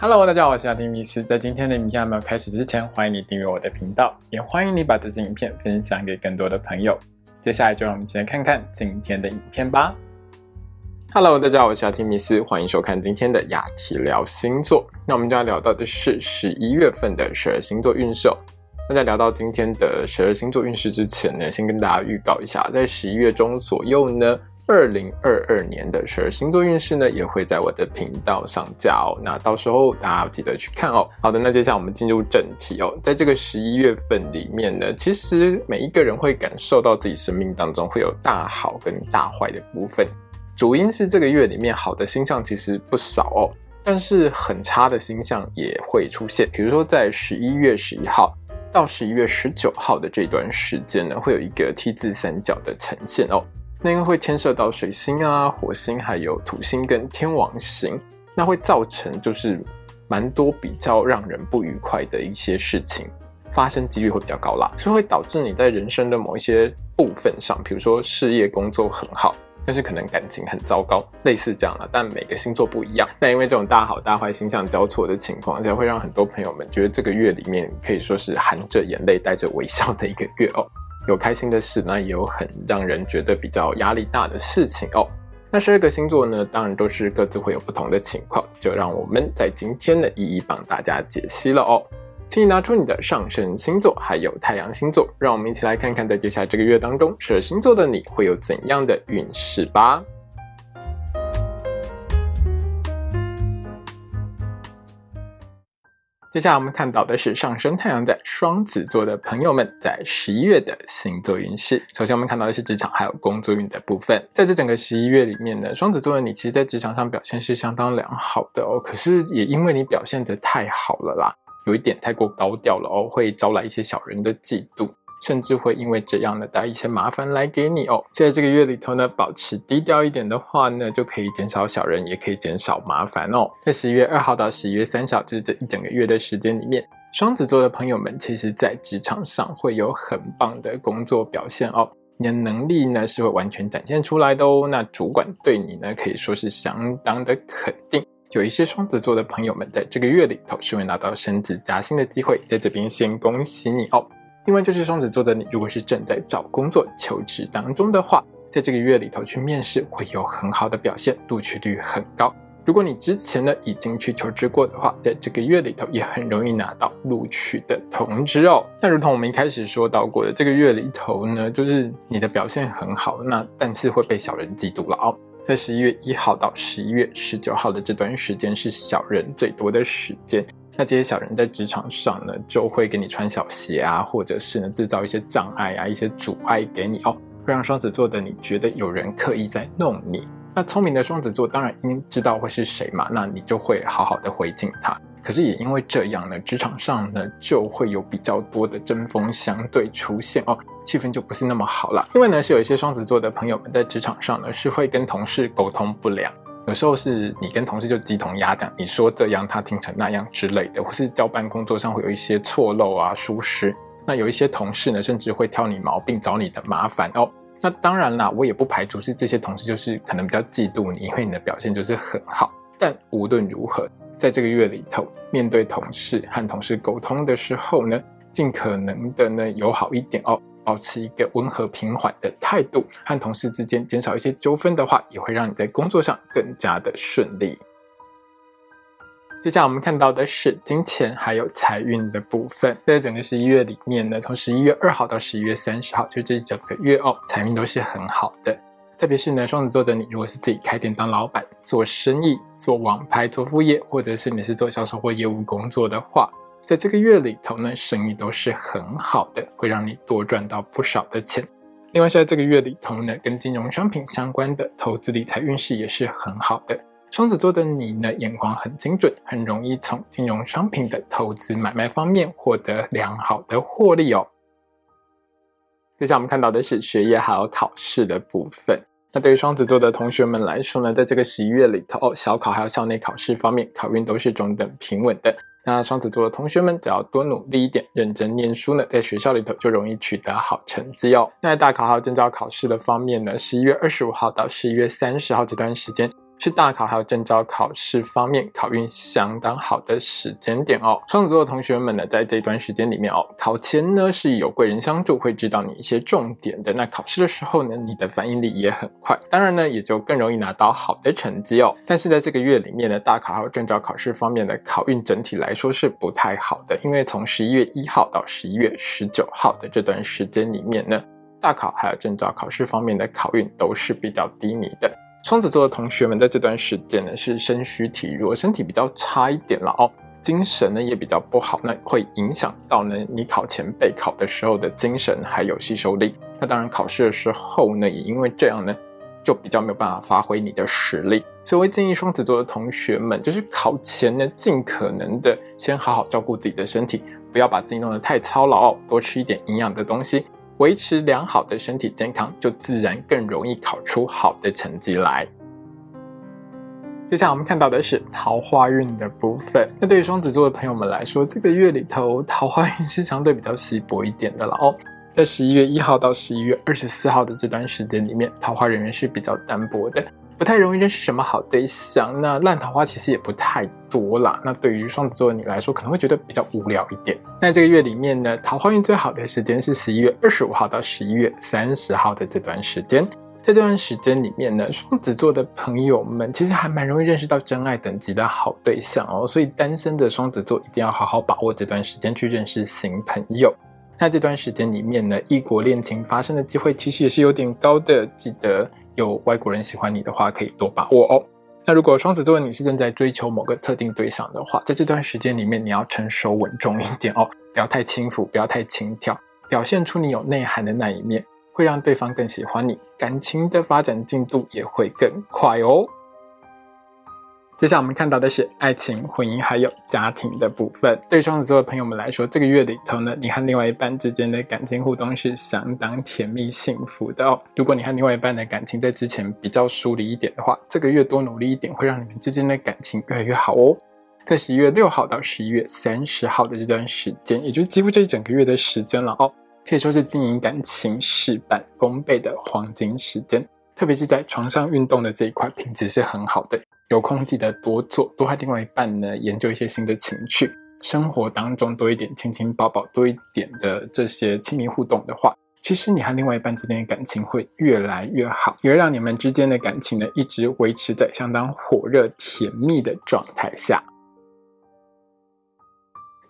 Hello，大家好，我是阿丁米斯。在今天的影片还没有开始之前，欢迎你订阅我的频道，也欢迎你把这支影片分享给更多的朋友。接下来就让我们一起来看看今天的影片吧。Hello，大家好，我是阿提米斯，欢迎收看今天的雅提聊星座。那我们就要聊到的是十一月份的十二星座运势。那在聊到今天的十二星座运势之前呢，先跟大家预告一下，在十一月中左右呢。二零二二年的十二星座运势呢，也会在我的频道上架哦。那到时候大家记得去看哦。好的，那接下来我们进入正题哦。在这个十一月份里面呢，其实每一个人会感受到自己生命当中会有大好跟大坏的部分。主因是这个月里面好的星象其实不少哦，但是很差的星象也会出现。比如说在十一月十一号到十一月十九号的这段时间呢，会有一个 T 字三角的呈现哦。那因为会牵涉到水星啊、火星，还有土星跟天王星，那会造成就是蛮多比较让人不愉快的一些事情发生几率会比较高啦，所以会导致你在人生的某一些部分上，比如说事业工作很好，但是可能感情很糟糕，类似这样了。但每个星座不一样，那因为这种大好大坏星象交错的情况下，会让很多朋友们觉得这个月里面可以说是含着眼泪带着微笑的一个月哦。有开心的事，那也有很让人觉得比较压力大的事情哦。那十二个星座呢，当然都是各自会有不同的情况，就让我们在今天的一一帮大家解析了哦。请你拿出你的上升星座，还有太阳星座，让我们一起来看看，在接下来这个月当中，十二星座的你会有怎样的运势吧。接下来我们看到的是上升太阳在双子座的朋友们在十一月的星座运势。首先，我们看到的是职场还有工作运的部分。在这整个十一月里面呢，双子座的你其实，在职场上表现是相当良好的哦。可是，也因为你表现得太好了啦，有一点太过高调了哦，会招来一些小人的嫉妒。甚至会因为这样呢带一些麻烦来给你哦。在这个月里头呢，保持低调一点的话呢，就可以减少小人，也可以减少麻烦哦。在十一月二号到十一月三十号，就是这一整个月的时间里面，双子座的朋友们，其实在职场上会有很棒的工作表现哦。你的能力呢是会完全展现出来的哦。那主管对你呢可以说是相当的肯定。有一些双子座的朋友们在这个月里头是会拿到升职加薪的机会，在这边先恭喜你哦。另外就是双子座的你，如果是正在找工作求职当中的话，在这个月里头去面试会有很好的表现，录取率很高。如果你之前呢已经去求职过的话，在这个月里头也很容易拿到录取的通知哦。那如同我们一开始说到过的，这个月里头呢，就是你的表现很好，那但是会被小人嫉妒了哦。在十一月一号到十一月十九号的这段时间是小人最多的时间。那这些小人在职场上呢，就会给你穿小鞋啊，或者是呢制造一些障碍啊、一些阻碍给你哦，会让双子座的你觉得有人刻意在弄你。那聪明的双子座当然应知道会是谁嘛，那你就会好好的回敬他。可是也因为这样呢，职场上呢就会有比较多的针锋相对出现哦，气氛就不是那么好了。因为呢是有一些双子座的朋友们在职场上呢是会跟同事沟通不良。有时候是你跟同事就鸡同鸭讲，你说这样他听成那样之类的，或是交办工作上会有一些错漏啊、疏失。那有一些同事呢，甚至会挑你毛病、找你的麻烦哦。那当然啦，我也不排除是这些同事就是可能比较嫉妒你，因为你的表现就是很好。但无论如何，在这个月里头，面对同事和同事沟通的时候呢，尽可能的呢友好一点哦。保持一个温和平缓的态度，和同事之间减少一些纠纷的话，也会让你在工作上更加的顺利。接下来我们看到的是金钱还有财运的部分，在整个十一月里面呢，从十一月二号到十一月三十号，就这整个月哦，财运都是很好的。特别是呢，双子座的你，如果是自己开店当老板、做生意、做网拍、做副业，或者是你是做销售或业务工作的话。在这个月里头呢，生意都是很好的，会让你多赚到不少的钱。另外，在这个月里头呢，跟金融商品相关的投资理财运势也是很好的。双子座的你呢，眼光很精准，很容易从金融商品的投资买卖方面获得良好的获利哦。接下来我们看到的是学业还有考试的部分。那对于双子座的同学们来说呢，在这个十一月里头哦，小考还有校内考试方面，考运都是中等平稳的。那双子座的同学们，只要多努力一点，认真念书呢，在学校里头就容易取得好成绩哦。那在大考还有证照考试的方面呢，十一月二十五号到十一月三十号这段时间，是大考还有证照考试方面考运相当好的时间点哦。双子座的同学们呢，在这段时间里面哦，考前呢是有贵人相助，会知道你一些重点的。那考试的时候呢，你的反应力也很快，当然呢，也就更容易拿到好的成绩哦。但是在这个月里面呢，大考还有证照考试方面的考运整体来说是不太好的，因为从十一月一号到十一月十九号的这段时间里面呢，大考还有证照考试方面的考运都是比较低迷的。双子座的同学们在这段时间呢是身虚体弱，身体比较差一点了哦，精神呢也比较不好，那会影响到呢你考前备考的时候的精神还有吸收力。那当然考试的时候呢，也因为这样呢，就比较没有办法发挥你的实力。所以我会建议双子座的同学们，就是考前呢尽可能的先好好照顾自己的身体，不要把自己弄得太操劳哦，多吃一点营养的东西。维持良好的身体健康，就自然更容易考出好的成绩来。接下来我们看到的是桃花运的部分。那对于双子座的朋友们来说，这个月里头桃花运是相对比较稀薄一点的了哦。在十一月一号到十一月二十四号的这段时间里面，桃花人员是比较单薄的。不太容易认识什么好对象，那烂桃花其实也不太多啦。那对于双子座的你来说，可能会觉得比较无聊一点。那这个月里面呢，桃花运最好的时间是十一月二十五号到十一月三十号的这段时间。在这段时间里面呢，双子座的朋友们其实还蛮容易认识到真爱等级的好对象哦。所以单身的双子座一定要好好把握这段时间去认识新朋友。那这段时间里面呢，异国恋情发生的机会其实也是有点高的，记得。有外国人喜欢你的话，可以多把握哦。那如果双子座的你是正在追求某个特定对象的话，在这段时间里面，你要成熟稳重一点哦，不要太轻浮，不要太轻佻，表现出你有内涵的那一面，会让对方更喜欢你，感情的发展进度也会更快哦。接下来我们看到的是爱情、婚姻还有家庭的部分。对双子座的朋友们来说，这个月里头呢，你和另外一半之间的感情互动是相当甜蜜幸福的哦。如果你和另外一半的感情在之前比较疏离一点的话，这个月多努力一点，会让你们之间的感情越来越好哦。在十一月六号到十一月三十号的这段时间，也就是几乎这一整个月的时间了哦，可以说是经营感情事半功倍的黄金时间。特别是在床上运动的这一块，品质是很好的。有空记得多做，多和另外一半呢研究一些新的情趣，生活当中多一点亲亲抱抱，多一点的这些亲密互动的话，其实你和另外一半之间的感情会越来越好，也会让你们之间的感情呢一直维持在相当火热甜蜜的状态下。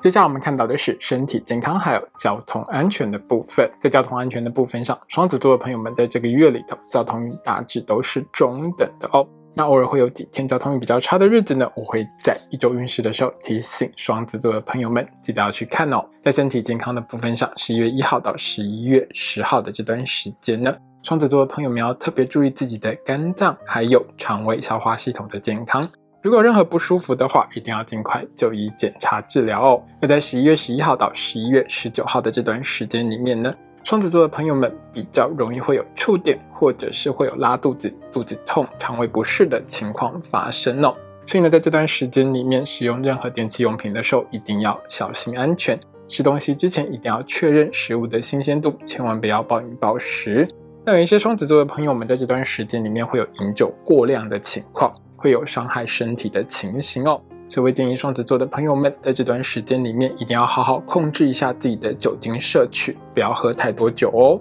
接下来我们看到的是身体健康还有交通安全的部分。在交通安全的部分上，双子座的朋友们在这个月里头，交通大致都是中等的哦。那偶尔会有几天交通运比较差的日子呢，我会在一周运势的时候提醒双子座的朋友们，记得要去看哦。在身体健康的部分上，十一月一号到十一月十号的这段时间呢，双子座的朋友们要特别注意自己的肝脏还有肠胃消化系统的健康。如果任何不舒服的话，一定要尽快就医检查治疗哦。那在十一月十一号到十一月十九号的这段时间里面呢，双子座的朋友们比较容易会有触电，或者是会有拉肚子、肚子痛、肠胃不适的情况发生哦。所以呢，在这段时间里面使用任何电器用品的时候，一定要小心安全。吃东西之前一定要确认食物的新鲜度，千万不要暴饮暴食。那有一些双子座的朋友们在这段时间里面会有饮酒过量的情况。会有伤害身体的情形哦，所以我建议双子座的朋友们在这段时间里面一定要好好控制一下自己的酒精摄取，不要喝太多酒哦。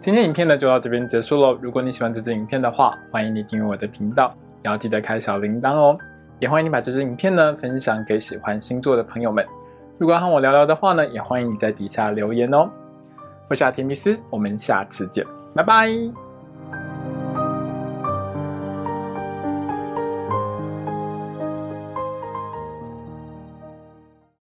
今天影片呢就到这边结束喽。如果你喜欢这支影片的话，欢迎你订阅我的频道，也要记得开小铃铛哦。也欢迎你把这支影片呢分享给喜欢星座的朋友们。如果要和我聊聊的话呢，也欢迎你在底下留言哦。我是阿提米斯，我们下次见，拜拜。